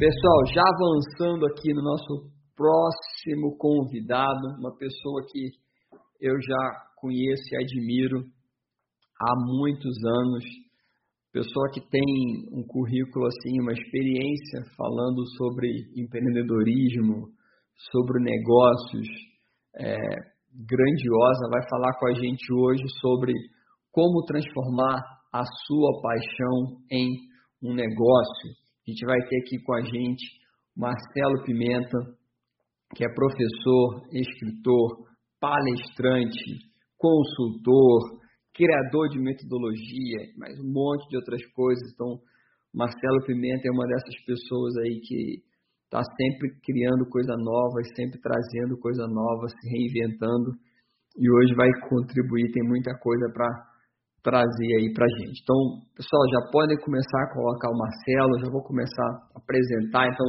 Pessoal, já avançando aqui no nosso próximo convidado, uma pessoa que eu já conheço e admiro há muitos anos, pessoa que tem um currículo assim, uma experiência falando sobre empreendedorismo, sobre negócios, é, grandiosa, vai falar com a gente hoje sobre como transformar a sua paixão em um negócio. A gente vai ter aqui com a gente Marcelo Pimenta, que é professor, escritor, palestrante, consultor, criador de metodologia, mais um monte de outras coisas. Então, Marcelo Pimenta é uma dessas pessoas aí que está sempre criando coisa nova, sempre trazendo coisa nova, se reinventando e hoje vai contribuir, tem muita coisa para trazer aí para gente. Então, pessoal, já podem começar a colocar o Marcelo, já vou começar a apresentar. Então,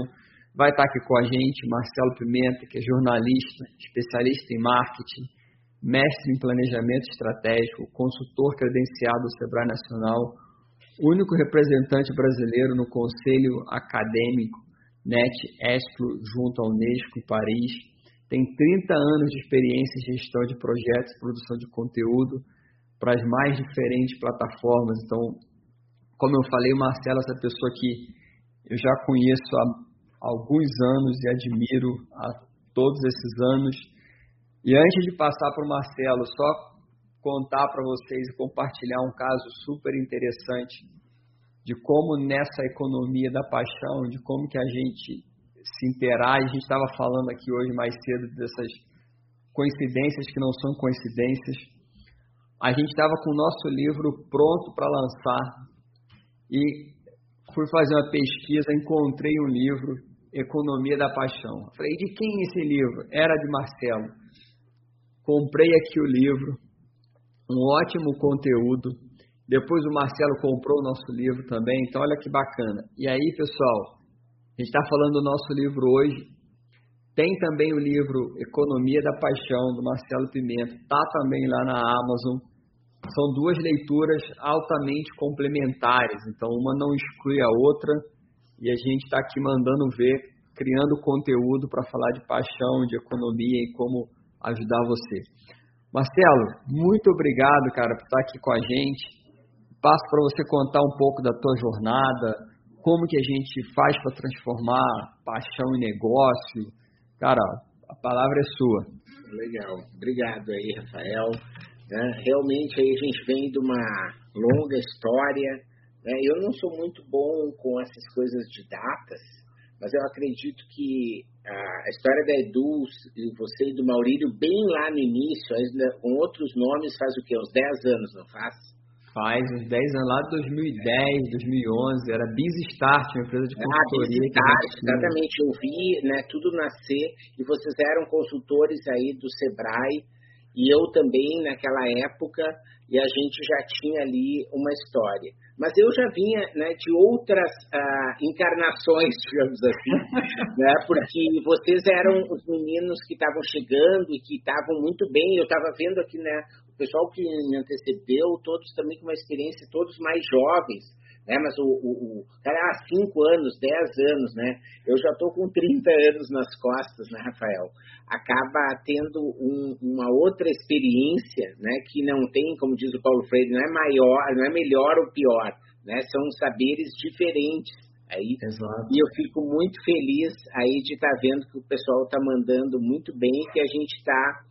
vai estar aqui com a gente Marcelo Pimenta, que é jornalista, especialista em marketing, mestre em planejamento estratégico, consultor credenciado do Sebrae Nacional, único representante brasileiro no Conselho Acadêmico NET ESCLO junto à Unesco em Paris, tem 30 anos de experiência em gestão de projetos produção de conteúdo para as mais diferentes plataformas. Então, como eu falei, Marcelo é essa pessoa que eu já conheço há alguns anos e admiro há todos esses anos. E antes de passar para o Marcelo, só contar para vocês e compartilhar um caso super interessante de como nessa economia da paixão, de como que a gente se interage. A gente estava falando aqui hoje mais cedo dessas coincidências que não são coincidências. A gente estava com o nosso livro pronto para lançar e fui fazer uma pesquisa, encontrei um livro, Economia da Paixão. Falei, de quem é esse livro? Era de Marcelo. Comprei aqui o livro, um ótimo conteúdo. Depois o Marcelo comprou o nosso livro também, então olha que bacana. E aí, pessoal, a gente está falando do nosso livro hoje. Tem também o livro Economia da Paixão, do Marcelo Pimenta. Está também lá na Amazon. São duas leituras altamente complementares, então uma não exclui a outra. E a gente está aqui mandando ver, criando conteúdo para falar de paixão, de economia e como ajudar você. Marcelo, muito obrigado, cara, por estar aqui com a gente. Passo para você contar um pouco da tua jornada, como que a gente faz para transformar paixão em negócio. Cara, a palavra é sua. Legal, obrigado aí, Rafael. É, realmente aí a gente vem de uma longa história. Né? Eu não sou muito bom com essas coisas de datas, mas eu acredito que a história da Edu, e você e do Maurílio, bem lá no início, com outros nomes, faz o quê? Uns 10 anos, não faz? Faz uns 10 anos, lá de 2010, 2011, era BizStart, uma empresa de consultoria. Ah, BizStart, exatamente, eu vi né, tudo nascer, e vocês eram consultores aí do Sebrae, e eu também naquela época, e a gente já tinha ali uma história. Mas eu já vinha né, de outras ah, encarnações, digamos assim, né, porque vocês eram os meninos que estavam chegando e que estavam muito bem. Eu estava vendo aqui, né, o pessoal que me antecedeu, todos também com uma experiência, todos mais jovens né? Mas o, o, o cara, há 5 anos, 10 anos, né? Eu já estou com 30 anos nas costas, né, Rafael? Acaba tendo um, uma outra experiência, né? Que não tem, como diz o Paulo Freire, não é maior, não é melhor ou pior, né? São saberes diferentes. Aí, Exato. e eu fico muito feliz aí de estar tá vendo que o pessoal está mandando muito bem e que a gente está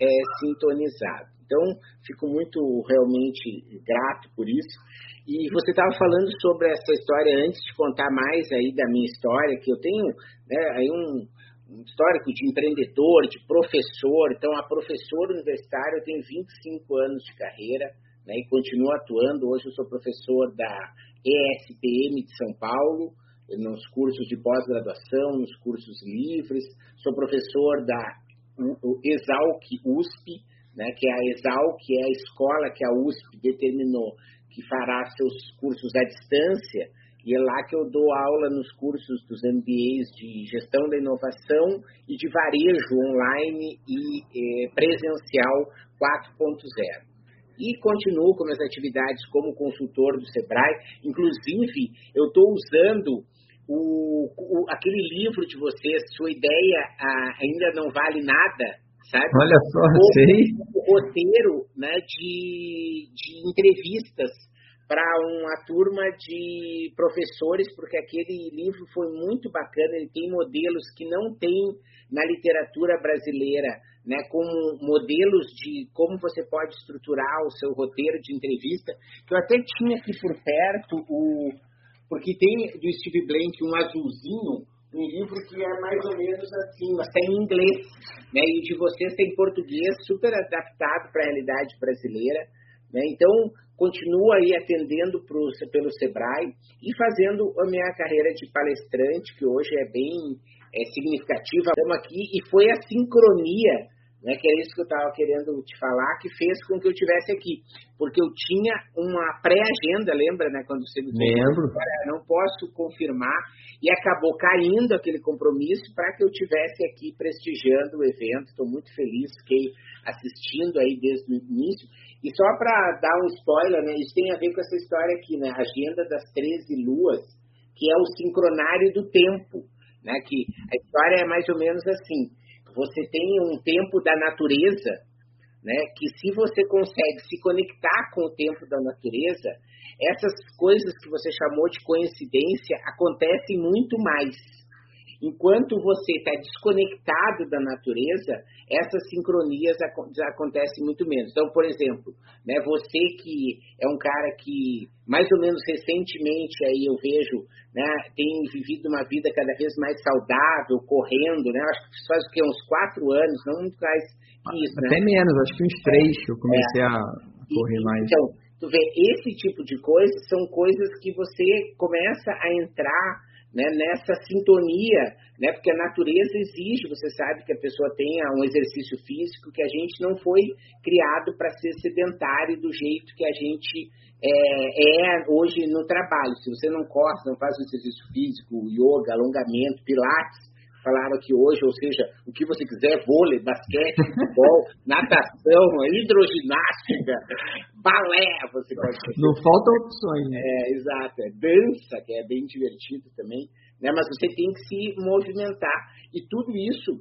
é, sintonizado. Então, fico muito realmente grato por isso. E você estava falando sobre essa história antes de contar mais aí da minha história, que eu tenho né, aí um, um histórico de empreendedor, de professor. Então, a professora universitária, eu tenho 25 anos de carreira, né, e continuo atuando. Hoje eu sou professor da ESPM de São Paulo, nos cursos de pós-graduação, nos cursos livres. Sou professor da Exalc USP, né, que é a Exalc, que é a escola que a USP determinou que fará seus cursos à distância, e é lá que eu dou aula nos cursos dos MBAs de gestão da inovação e de varejo online e eh, presencial 4.0 e continuo com minhas atividades como consultor do Sebrae. Inclusive, eu estou usando o, o, aquele livro de vocês, Sua Ideia ah, Ainda Não Vale Nada, Olha só, o, sei. O roteiro né, de, de entrevistas para uma turma de professores, porque aquele livro foi muito bacana, ele tem modelos que não tem na literatura brasileira, né, como modelos de como você pode estruturar o seu roteiro de entrevista, que eu até tinha aqui por perto, o, porque tem do Steve Blank um azulzinho, um livro que é mais ou menos assim, mas tem em inglês, né, e de vocês tem português super adaptado para a realidade brasileira, né, então continuo aí atendendo pro, pelo Sebrae e fazendo a minha carreira de palestrante, que hoje é bem é, significativa. Estamos aqui e foi a sincronia, né, que é isso que eu estava querendo te falar, que fez com que eu tivesse aqui. Porque eu tinha uma pré-agenda, lembra, né, quando você me Lembro. Não posso confirmar, e acabou caindo aquele compromisso para que eu tivesse aqui prestigiando o evento. Estou muito feliz, fiquei assistindo aí desde o início. E só para dar um spoiler, né, isso tem a ver com essa história aqui, né, Agenda das 13 Luas, que é o sincronário do tempo, né, que a história é mais ou menos assim, você tem um tempo da natureza, né, que se você consegue se conectar com o tempo da natureza, essas coisas que você chamou de coincidência acontecem muito mais. Enquanto você está desconectado da natureza, essas sincronias acontecem muito menos. Então, por exemplo, né, você que é um cara que mais ou menos recentemente aí eu vejo, né, tem vivido uma vida cada vez mais saudável, correndo, né? Acho que faz o que uns quatro anos, não muito mais que isso, né? Até menos, acho que uns três que eu comecei é. a correr mais. Então, tu vê, esse tipo de coisas são coisas que você começa a entrar né, nessa sintonia, né, porque a natureza exige, você sabe, que a pessoa tenha um exercício físico, que a gente não foi criado para ser sedentário do jeito que a gente é, é, hoje no trabalho. Se você não corre, não faz um exercício físico, yoga, alongamento, pilates, falaram aqui hoje, ou seja, o que você quiser, vôlei, basquete, futebol, natação, hidroginástica, balé, você pode fazer. Não faltam opções, né? É, exato, é dança, que é bem divertido também, né? Mas você tem que se movimentar. E tudo isso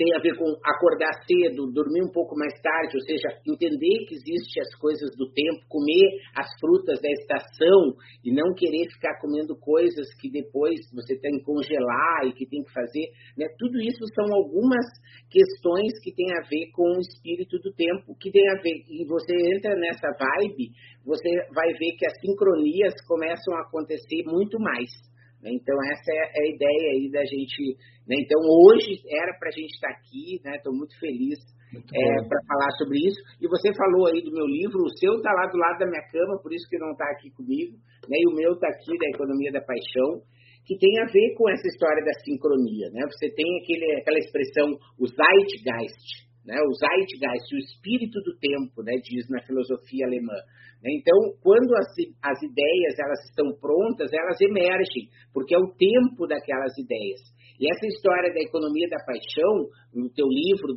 tem a ver com acordar cedo, dormir um pouco mais tarde, ou seja, entender que existem as coisas do tempo, comer as frutas da estação e não querer ficar comendo coisas que depois você tem que congelar e que tem que fazer. Né? Tudo isso são algumas questões que têm a ver com o espírito do tempo, que tem a ver, e você entra nessa vibe, você vai ver que as sincronias começam a acontecer muito mais. Né? Então, essa é a ideia aí da gente. Né? Então, hoje era para a gente estar tá aqui, estou né? muito feliz é, para falar sobre isso. E você falou aí do meu livro, o seu está lá do lado da minha cama, por isso que não está aqui comigo, né? e o meu está aqui, da Economia da Paixão, que tem a ver com essa história da sincronia. Né? Você tem aquele, aquela expressão, o Zeitgeist, né? o Zeitgeist, o espírito do tempo, né? diz na filosofia alemã. Né? Então, quando as, as ideias elas estão prontas, elas emergem, porque é o tempo daquelas ideias. E essa história da economia da paixão, no teu livro,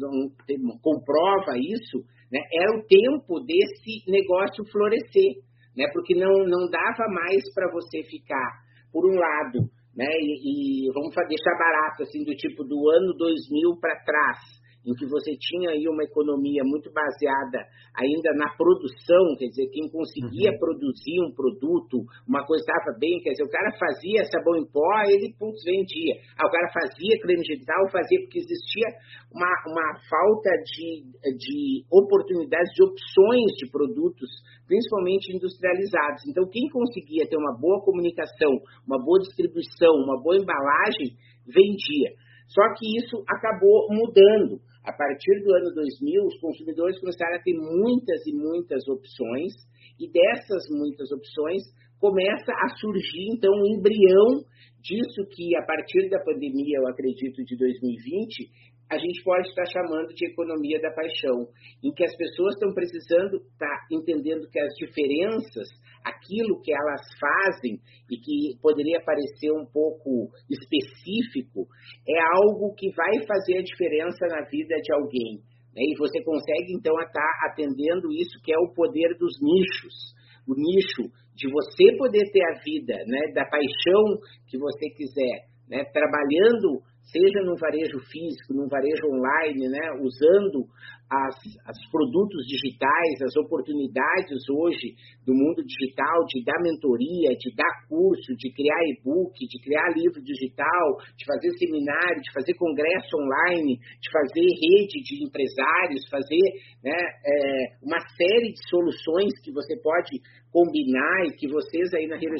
comprova isso, né? era o tempo desse negócio florescer, né? porque não, não dava mais para você ficar, por um lado, né? e, e vamos deixar barato, assim, do tipo do ano 2000 para trás, em que você tinha aí uma economia muito baseada ainda na produção, quer dizer, quem conseguia uhum. produzir um produto, uma coisa estava bem, quer dizer, o cara fazia sabão em pó, ele putz, vendia. Ah, o cara fazia creme digital, fazia porque existia uma, uma falta de, de oportunidades, de opções de produtos, principalmente industrializados. Então, quem conseguia ter uma boa comunicação, uma boa distribuição, uma boa embalagem, vendia. Só que isso acabou mudando A partir do ano 2000, os consumidores começaram a ter muitas e muitas opções, e dessas muitas opções começa a surgir então um embrião disso que a partir da pandemia, eu acredito, de 2020, a gente pode estar chamando de economia da paixão, em que as pessoas estão precisando estar tá entendendo que as diferenças, aquilo que elas fazem e que poderia parecer um pouco específico, é algo que vai fazer a diferença na vida de alguém. Né? E você consegue então estar atendendo isso que é o poder dos nichos, o nicho de você poder ter a vida, né, da paixão que você quiser, né, trabalhando seja no varejo físico, no varejo online, né, usando as, as produtos digitais, as oportunidades hoje do mundo digital de dar mentoria, de dar curso, de criar e-book, de criar livro digital, de fazer seminário, de fazer congresso online, de fazer rede de empresários, fazer né, é, uma série de soluções que você pode combinar e que vocês aí na Hero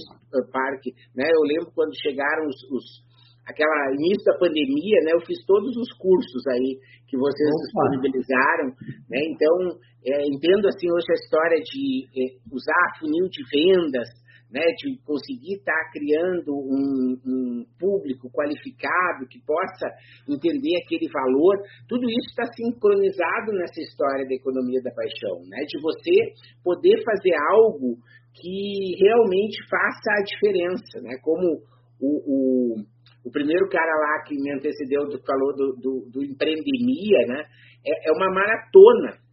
Park, né, eu lembro quando chegaram os, os aquela início da pandemia, né, eu fiz todos os cursos aí que vocês Opa. disponibilizaram, né, então é, entendo assim hoje a história de é, usar funil de vendas, né, de conseguir estar tá criando um, um, público qualificado que possa entender aquele valor, tudo isso está sincronizado nessa história da economia da paixão, né, de você poder fazer algo que realmente faça a diferença, né, como o, o o primeiro cara lá que me antecedeu do, falou do, do, do né? É, é uma maratona.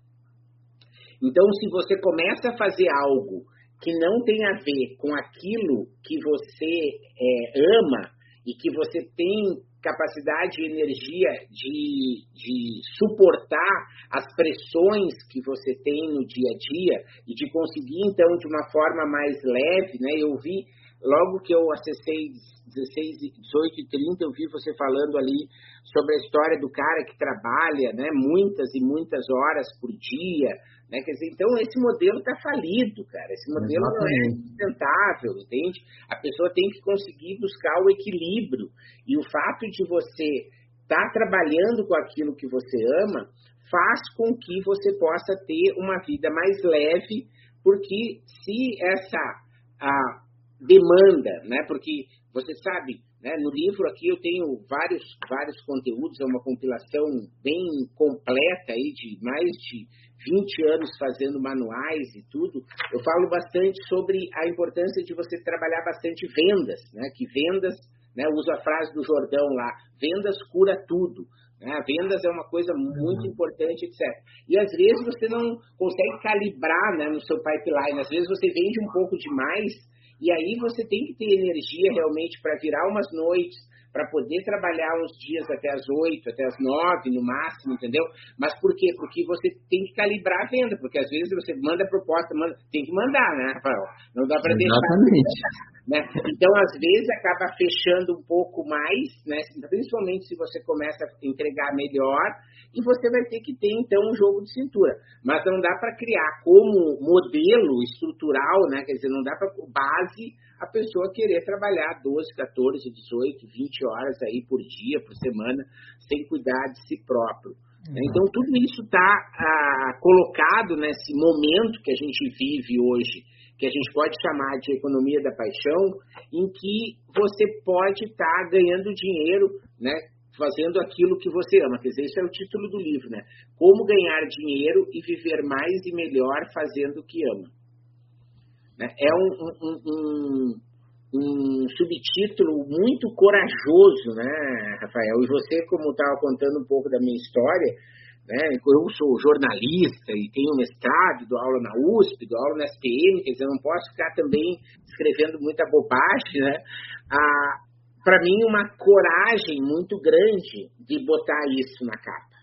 Então, se você começa a fazer algo que não tem a ver com aquilo que você é, ama e que você tem capacidade e energia de, de suportar as pressões que você tem no dia a dia e de conseguir, então, de uma forma mais leve, né? Eu vi, logo que eu acessei 16, 18 e 30, eu vi você falando ali sobre a história do cara que trabalha né, muitas e muitas horas por dia. Né? Quer dizer, então esse modelo está falido, cara. Esse modelo Exatamente. não é sustentável, entende? A pessoa tem que conseguir buscar o equilíbrio. E o fato de você estar tá trabalhando com aquilo que você ama faz com que você possa ter uma vida mais leve, porque se essa a demanda, né? Porque você sabe, né, no livro aqui eu tenho vários, vários conteúdos, é uma compilação bem completa aí de mais de 20 anos fazendo manuais e tudo. Eu falo bastante sobre a importância de você trabalhar bastante vendas, né, que vendas, né, uso a frase do Jordão lá, vendas cura tudo. Né? Vendas é uma coisa muito uhum. importante, etc. E às vezes você não consegue calibrar né, no seu pipeline, às vezes você vende um pouco demais e aí você tem que ter energia realmente para virar umas noites, para poder trabalhar uns dias até as oito, até as nove no máximo, entendeu? Mas por quê? Porque você tem que calibrar a venda, porque às vezes você manda proposta, manda, tem que mandar, né, Rafael? Não dá para deixar. Exatamente. Né? Então, às vezes, acaba fechando um pouco mais, né? principalmente se você começa a entregar melhor, e você vai ter que ter, então, um jogo de cintura. Mas não dá para criar como modelo estrutural, né? quer dizer, não dá para base a pessoa querer trabalhar 12, 14, 18, 20 horas aí por dia, por semana, sem cuidar de si próprio. Uhum. Então, tudo isso está ah, colocado nesse momento que a gente vive hoje, que a gente pode chamar de economia da paixão, em que você pode estar tá ganhando dinheiro, né, fazendo aquilo que você ama. Quer dizer, esse é o título do livro, né? Como ganhar dinheiro e viver mais e melhor fazendo o que ama. Né? É um, um, um, um, subtítulo muito corajoso, né, Rafael? E você, como estava contando um pouco da minha história, né? Eu sou jornalista e tenho mestrado, dou aula na USP, dou aula na SPM, quer dizer, eu não posso ficar também escrevendo muita bobagem, né? Ah, para mim, uma coragem muito grande de botar isso na capa.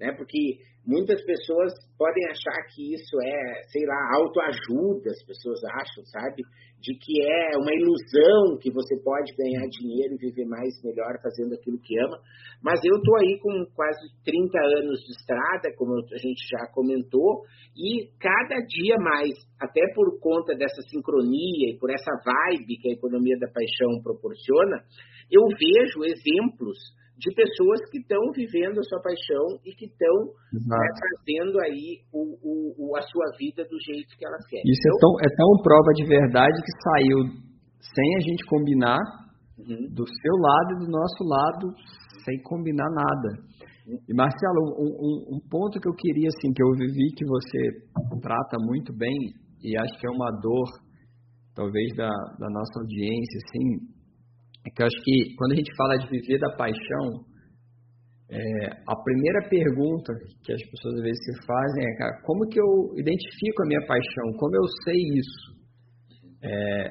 Né? Porque muitas pessoas podem achar que isso é, sei lá, autoajuda, as pessoas acham, sabe? De que é uma ilusão que você pode ganhar dinheiro e viver mais melhor fazendo aquilo que ama. Mas eu estou aí com quase 30 anos de estrada, como a gente já comentou, e cada dia mais, até por conta dessa sincronia e por essa vibe que a economia da paixão proporciona, eu vejo exemplos de pessoas que estão vivendo a sua paixão e que estão né, fazendo aí o, o, o, a sua vida do jeito que elas querem. Isso então, é, tão, é tão prova de verdade que saiu sem a gente combinar, uhum. do seu lado e do nosso lado, sem combinar nada. E Marcelo, um, um, um, ponto que eu queria, assim, que eu vivi que você trata muito bem, e acho que é uma dor, talvez, da, da nossa audiência, assim, é que eu acho que quando a gente fala de viver da paixão, é, a primeira pergunta que as pessoas às vezes se fazem é, cara, como que eu identifico a minha paixão? Como eu sei isso? É,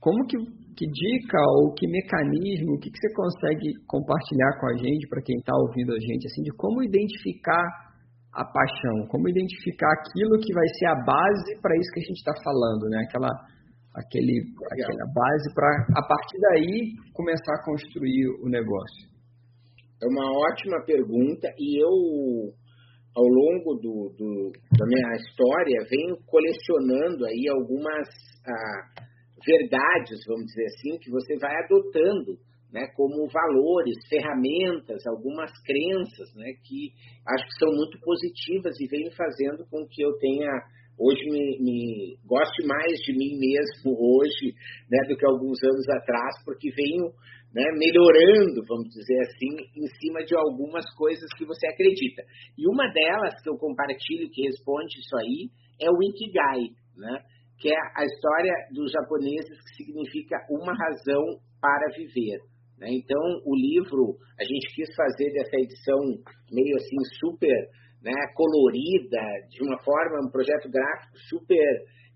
como que, que dica ou que mecanismo, o que, que você consegue compartilhar com a gente, para quem está ouvindo a gente, assim, de como identificar a paixão, como identificar aquilo que vai ser a base para isso que a gente está falando, né? Aquela aquele, aquela base para, a partir daí, começar a construir o negócio? É uma ótima pergunta e eu, ao longo do, do da minha história, venho colecionando aí algumas ah, verdades, vamos dizer assim, que você vai adotando né, como valores, ferramentas, algumas crenças, né, que acho que são muito positivas e vêm fazendo com que eu tenha hoje me, me goste mais de mim mesmo hoje né, do que alguns anos atrás, porque venho né, melhorando, vamos dizer assim, em cima de algumas coisas que você acredita. E uma delas que eu compartilho que responde isso aí é o Ikigai, né, que é a história dos japoneses que significa uma razão para viver. Né? Então, o livro, a gente quis fazer dessa edição meio assim super né, colorida, de uma forma, um projeto gráfico super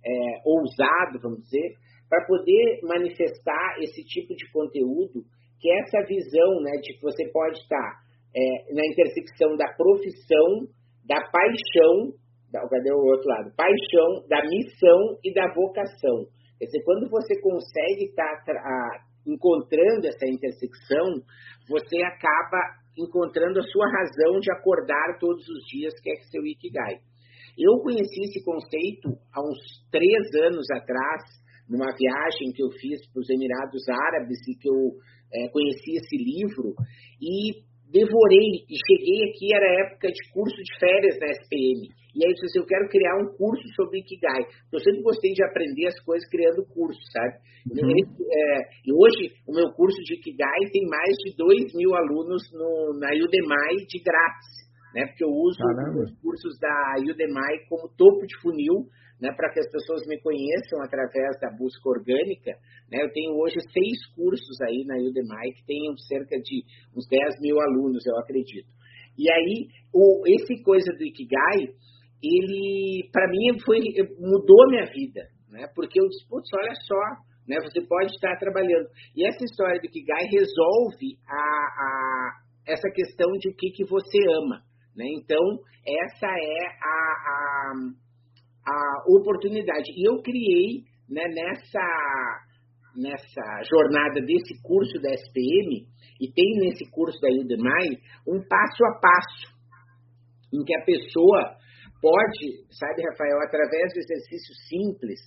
é, ousado, vamos dizer, para poder manifestar esse tipo de conteúdo, que é essa visão né, de que você pode estar é, na intersecção da profissão, da paixão, da, cadê o outro lado? Paixão, da missão e da vocação. Quer dizer, quando você consegue estar tá, encontrando essa intersecção, você acaba encontrando a sua razão de acordar todos os dias, que é seu Ikigai. Eu conheci esse conceito há uns três anos atrás, numa viagem que eu fiz para os Emirados Árabes e que eu é, conheci esse livro e devorei e cheguei aqui, era época de curso de férias da SPM. E aí eu disse assim, eu quero criar um curso sobre Ikigai. Eu sempre gostei de aprender as coisas criando curso, sabe? Uhum. E, é, e, hoje o meu curso de Ikigai tem mais de 2 mil alunos no, na Udemy de grátis, né? Porque eu uso Caramba. os cursos da Udemy como topo de funil, né? Para que as pessoas me conheçam através da busca orgânica, né? Eu tenho hoje seis cursos aí na Udemy que tem cerca de uns 10 mil alunos, eu acredito. E aí, o, esse coisa do Ikigai, ele, para mim, foi mudou a minha vida, né? Porque eu disse, putz, olha só, né? Você pode estar trabalhando. E essa história do Kigai resolve a, a, essa questão de o que, que você ama, né? Então, essa é a, a, a oportunidade. E eu criei, né, nessa nessa jornada desse curso da SPM, e tem nesse curso da Udemy, um passo a passo, em que a pessoa pode, sabe, Rafael, através de exercícios simples,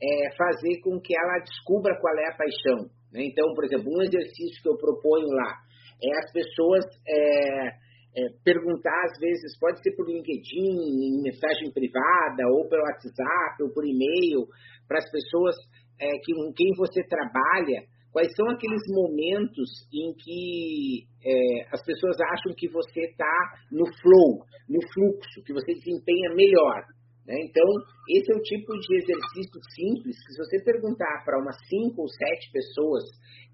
é, fazer com que ela descubra qual é a paixão. Né? Então, por exemplo, um exercício que eu proponho lá é as pessoas é, é, perguntar, às vezes, pode ser por LinkedIn, em mensagem privada, ou pelo WhatsApp, ou por e-mail, para as pessoas é, que, com quem você trabalha, Quais são aqueles momentos em que é, as pessoas acham que você está no flow, no fluxo, que você desempenha melhor? Né? Então, esse é o tipo de exercício simples que se você perguntar para umas 5 ou 7 pessoas,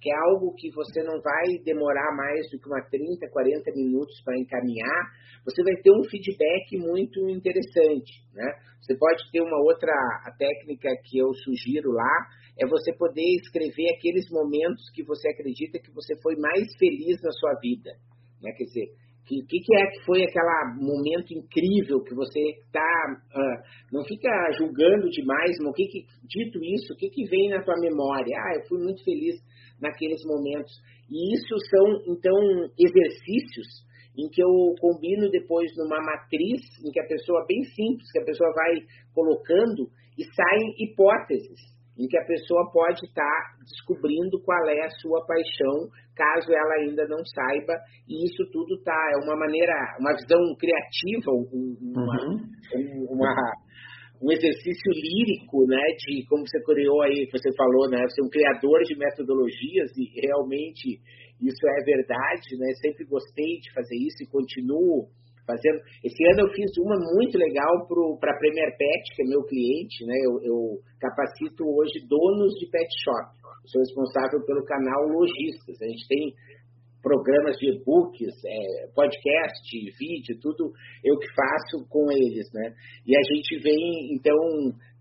que é algo que você não vai demorar mais do que uma 30, 40 minutos para encaminhar, você vai ter um feedback muito interessante. Né? Você pode ter uma outra técnica que eu sugiro lá, é você poder escrever aqueles momentos que você acredita que você foi mais feliz na sua vida. Né? Quer dizer, que, que, que é que foi aquele momento incrível que você está. Uh, ah, não fica julgando demais, mas o que, que dito isso, o que, que vem na tua memória? Ah, eu fui muito feliz naqueles momentos. E isso são, então, exercícios em que eu combino depois numa matriz, em que a pessoa, bem simples, que a pessoa vai colocando e saem hipóteses. Em que a pessoa pode estar descobrindo qual é a sua paixão, caso ela ainda não saiba, e isso tudo tá é uma maneira, uma visão criativa, uma, uhum. uma, um exercício lírico, né, de como você criou aí, você falou, né, você é um criador de metodologias e realmente isso é verdade, né? Sempre gostei de fazer isso e continuo fazendo. Esse ano eu fiz uma muito legal para a Premier Pet, que é meu cliente, né? Eu, eu, capacito hoje donos de pet shop. Sou responsável pelo canal Lojistas. A gente tem programas de e-books, é, podcast, vídeo, tudo eu que faço com eles, né? E a gente vem, então,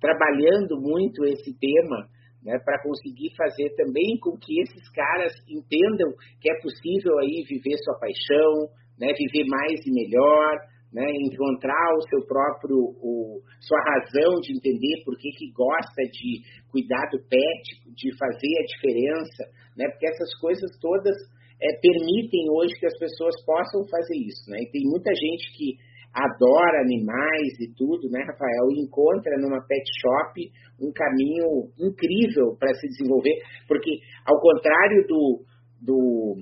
trabalhando muito esse tema né, para conseguir fazer também com que esses caras entendam que é possível aí viver sua paixão, né, viver mais e melhor, né, encontrar o seu próprio, o, sua razão de entender por que, que gosta de cuidar do pet, de fazer a diferença, né, porque essas coisas todas é, permitem hoje que as pessoas possam fazer isso, né, e tem muita gente que adora animais e tudo, né, Rafael? E encontra numa pet shop um caminho incrível para se desenvolver, porque ao contrário do, do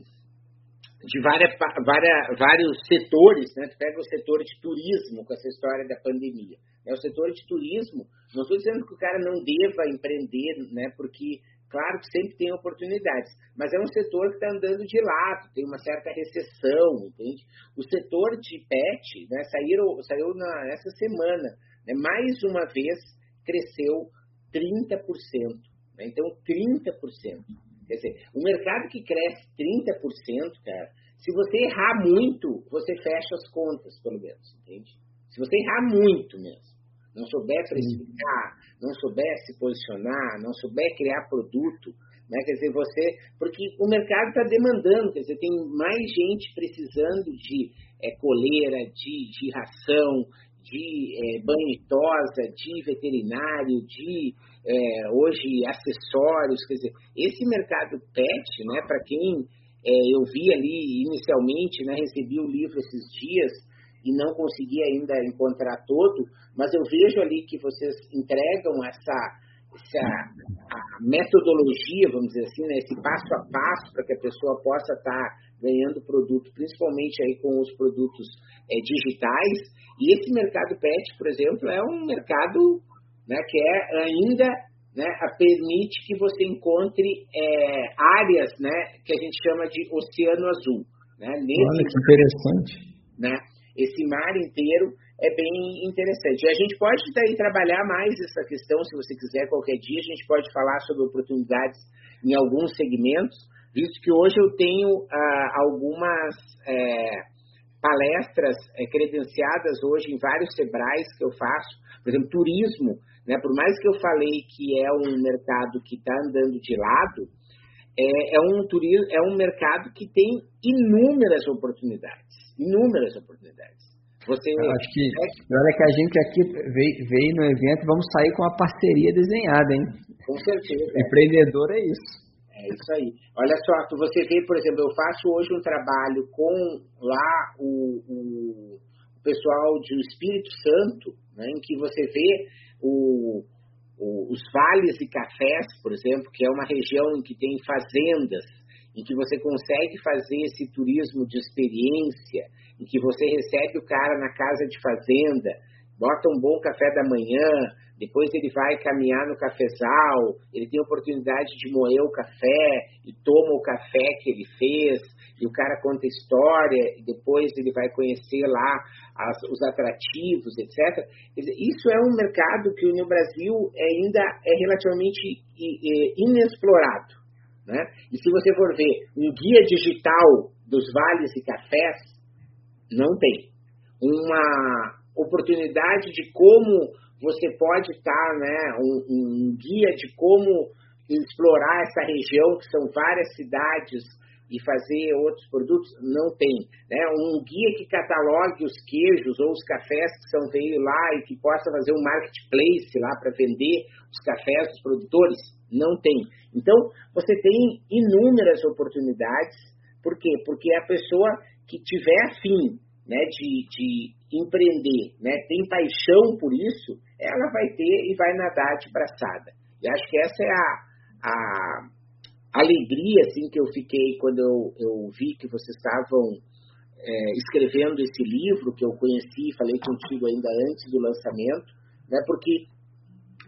de várias, várias, vários setores, né? Tu pega o setor de turismo com essa história da pandemia. É o setor de turismo. Não estou dizendo que o cara não deva empreender, né? Porque Claro que sempre tem oportunidades, mas é um setor que está andando de lado, tem uma certa recessão, entende? O setor de pet, né, saiu, saiu na, essa semana, né, mais uma vez cresceu 30%. Né, então, 30%. Quer dizer, um mercado que cresce 30%, cara, se você errar muito, você fecha as contas, pelo menos, entende? Se você errar muito mesmo não souber precificar, não souber se posicionar, não souber criar produto, né? Quer dizer, você. Porque o mercado está demandando, quer dizer, tem mais gente precisando de é, coleira, de, de ração, de é, banho e tosa, de veterinário, de é, hoje acessórios, quer dizer, esse mercado pet, né, para quem é, eu vi ali inicialmente, né, recebi o livro esses dias, e não consegui ainda encontrar todo, mas eu vejo ali que vocês entregam essa, essa metodologia, vamos dizer assim, né, esse passo a passo para que a pessoa possa estar tá ganhando produto, principalmente aí com os produtos é, digitais. E esse mercado pet, por exemplo, é um mercado né, que é ainda né, permite que você encontre é, áreas né, que a gente chama de oceano azul. Né, nesse, Olha que interessante. Né, esse mar inteiro é bem interessante. E a gente pode daí trabalhar mais essa questão, se você quiser, qualquer dia, a gente pode falar sobre oportunidades em alguns segmentos, visto que hoje eu tenho ah, algumas é, palestras é, credenciadas hoje em vários Sebrais que eu faço, por exemplo, turismo, né? por mais que eu falei que é um mercado que está andando de lado, é, é, um turismo, é um mercado que tem inúmeras oportunidades, inúmeras oportunidades. Você eu acho que olha que a gente aqui veio, veio no evento, vamos sair com uma parceria desenhada, hein? Com certeza. Empreendedor é isso. É isso aí. Olha só, você vê, por exemplo, eu faço hoje um trabalho com lá o, o, pessoal de Espírito Santo, né, em que você vê o, o, os vales e cafés, por exemplo, que é uma região em que tem fazendas, em que você consegue fazer esse turismo de experiência, em que você recebe o cara na casa de fazenda, bota um bom café da manhã, depois ele vai caminhar no cafezal, ele tem a oportunidade de moer o café e toma o café que ele fez, e o cara conta história, e depois ele vai conhecer lá as, os atrativos, etc. Isso é um mercado que no Brasil ainda é relativamente inexplorado. Né? E se você for ver um guia digital dos vales e cafés, não tem. Uma oportunidade de como você pode estar, né, um, um guia de como explorar essa região, que são várias cidades e fazer outros produtos? Não tem. Né? Um guia que catalogue os queijos ou os cafés que são veio lá e que possa fazer um marketplace lá para vender os cafés dos produtores? Não tem. Então, você tem inúmeras oportunidades. Por quê? Porque a pessoa que tiver afim né, de, de empreender, né, tem paixão por isso, ela vai ter e vai nadar de braçada. E acho que essa é a, a alegria assim que eu fiquei quando eu, eu vi que vocês estavam é, escrevendo esse livro que eu conheci, falei contigo ainda antes do lançamento, né? Porque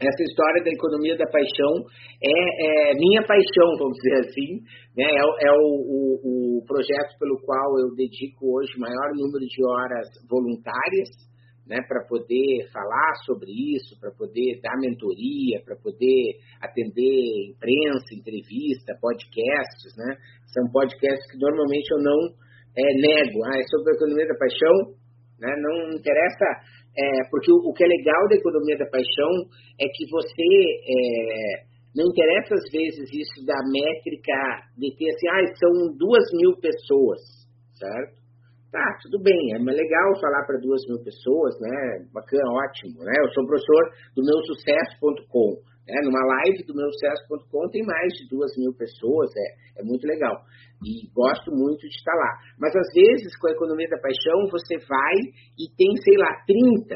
essa história da economia da paixão é, é minha paixão, vamos dizer assim, né? É, é o, o, o, projeto pelo qual eu dedico hoje o maior número de horas voluntárias, né? Para poder falar sobre isso, para poder dar mentoria, para poder atender imprensa, entrevista, podcasts, né? São podcasts que normalmente eu não é, nego. Ah, é sobre a economia da paixão, né? Não interessa é, porque o, o, que é legal da economia da paixão é que você é, não interessa às vezes isso da métrica de ter assim, ah, são duas mil pessoas, certo? Tá, tudo bem, é legal falar para duas mil pessoas, né? Bacana, ótimo, né? Eu sou professor do meu sucesso.com. Né? Numa live do meu sucesso.com tem mais de duas mil pessoas, é, é muito legal. E gosto muito de estar lá. Mas às vezes, com a economia da paixão, você vai e tem, sei lá, 30.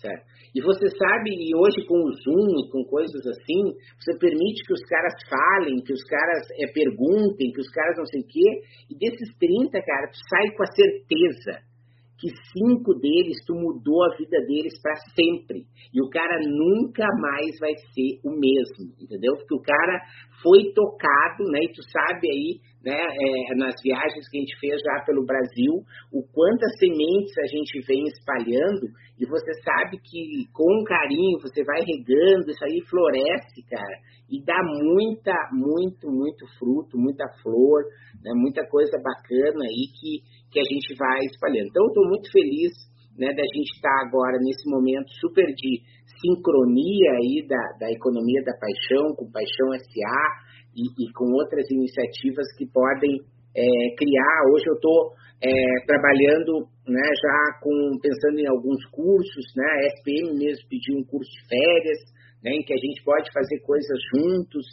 Certo? E você sabe, e hoje com o Zoom e com coisas assim, você permite que os caras falem, que os caras é, perguntem, que os caras não sei o quê. E desses 30, cara, tu sai com a certeza que cinco deles tu mudou a vida deles para sempre. E o cara nunca mais vai ser o mesmo, entendeu? Porque o cara foi tocado, né? E tu sabe aí, né, é, nas viagens que a gente fez já pelo Brasil, o quantas sementes a gente vem espalhando, e você sabe que com carinho você vai regando, isso aí floresce, cara, e dá muita, muito, muito fruto, muita flor, né, muita coisa bacana aí que que a gente vai espalhando. Então, estou muito feliz né, da gente estar tá agora nesse momento super de sincronia aí da, da economia da paixão, com Paixão SA e, e com outras iniciativas que podem é, criar. Hoje eu estou é, trabalhando né, já com pensando em alguns cursos, né, a SPM mesmo pediu um curso de férias, né, em que a gente pode fazer coisas juntos,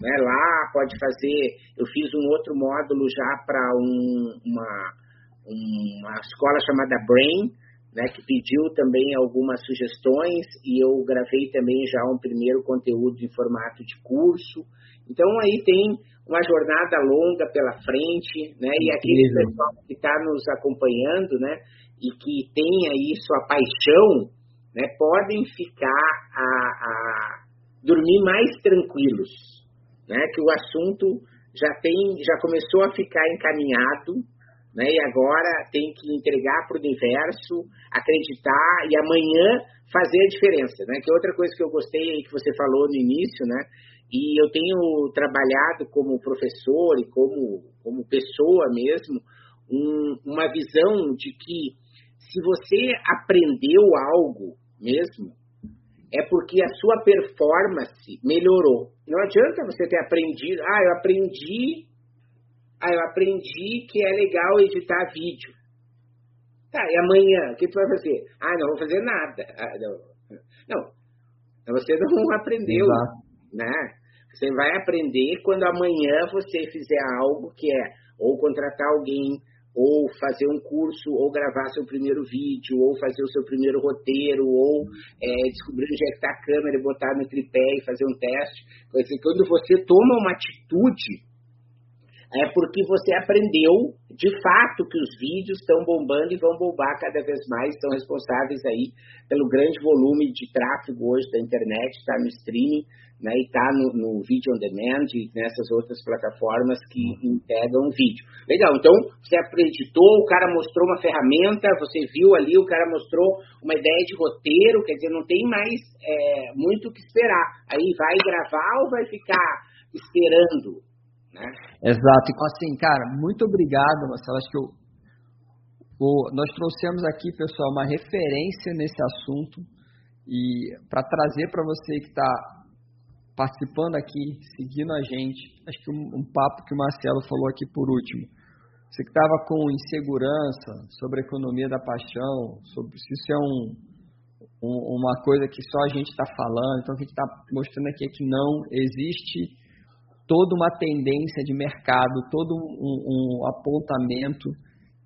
né, lá pode fazer. Eu fiz um outro módulo já para um, uma uma escola chamada Brain, né, que pediu também algumas sugestões e eu gravei também já um primeiro conteúdo em formato de curso. Então aí tem uma jornada longa pela frente, né, e aquele pessoal que está nos acompanhando, né, e que tem aí sua paixão, né, podem ficar a, a dormir mais tranquilos, né, que o assunto já tem, já começou a ficar encaminhado, né? E agora tem que entregar para o universo, acreditar e amanhã fazer a diferença, né? Que é outra coisa que eu gostei aí que você falou no início, né? E eu tenho trabalhado como professor e como, como pessoa mesmo, um, uma visão de que se você aprendeu algo mesmo, é porque a sua performance melhorou. Não adianta você ter aprendido, ah, eu aprendi ah, eu aprendi que é legal editar vídeo. Tá, e amanhã, o que tu vai fazer? Ah, não vou fazer nada. Ah, não. não, você não aprendeu, Exato. né? Você vai aprender quando amanhã você fizer algo que é ou contratar alguém, ou fazer um curso, ou gravar seu primeiro vídeo, ou fazer o seu primeiro roteiro, ou é, descobrir onde é que está a câmera e botar no tripé e fazer um teste. Quando você toma uma atitude, é porque você aprendeu de fato que os vídeos estão bombando e vão bombar cada vez mais, são responsáveis aí pelo grande volume de tráfego hoje da internet, está no streaming, né, e está no, no Video on Demand e nessas outras plataformas que integram o vídeo. Legal, então você acreditou, o cara mostrou uma ferramenta, você viu ali, o cara mostrou uma ideia de roteiro, quer dizer, não tem mais é, muito o que esperar. Aí vai gravar ou vai ficar esperando? Né? Exato. Então, assim, cara, muito obrigado, Marcelo. Acho que eu, o, nós trouxemos aqui, pessoal, uma referência nesse assunto e para trazer para você que está participando aqui, seguindo a gente, acho que um, um, papo que o Marcelo falou aqui por último. Você que estava com insegurança sobre a economia da paixão, sobre se isso é um, um, uma coisa que só a gente está falando, então a gente está mostrando aqui é que não existe toda uma tendência de mercado, todo um, um apontamento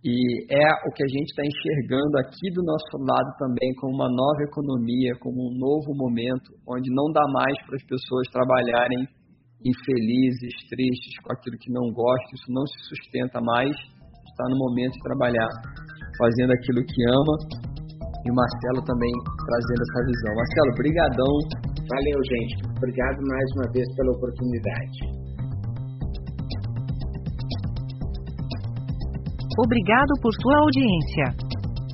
E é o que a gente está enxergando aqui do nosso lado também como uma nova economia, como um novo momento, onde não dá mais para as pessoas trabalharem infelizes, tristes, com aquilo que não gostam, isso não se sustenta mais, está no momento de trabalhar, fazendo aquilo que ama, e o Marcelo também trazendo essa visão. Marcelo, brigadão. Valeu, gente. Obrigado mais uma vez pela oportunidade. Obrigado por sua audiência.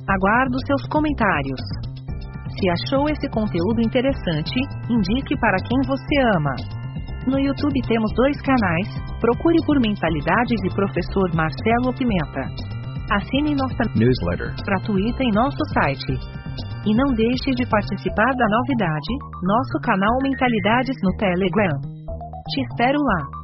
Aguardo seus comentários. Se achou esse conteúdo interessante, indique para quem você ama. No YouTube temos dois canais, procure por Mentalidades e Professor Marcelo Pimenta. Assine nossa newsletter gratuita em nosso site. E não deixe de participar da novidade, nosso canal Mentalidades no Telegram. Te espero lá.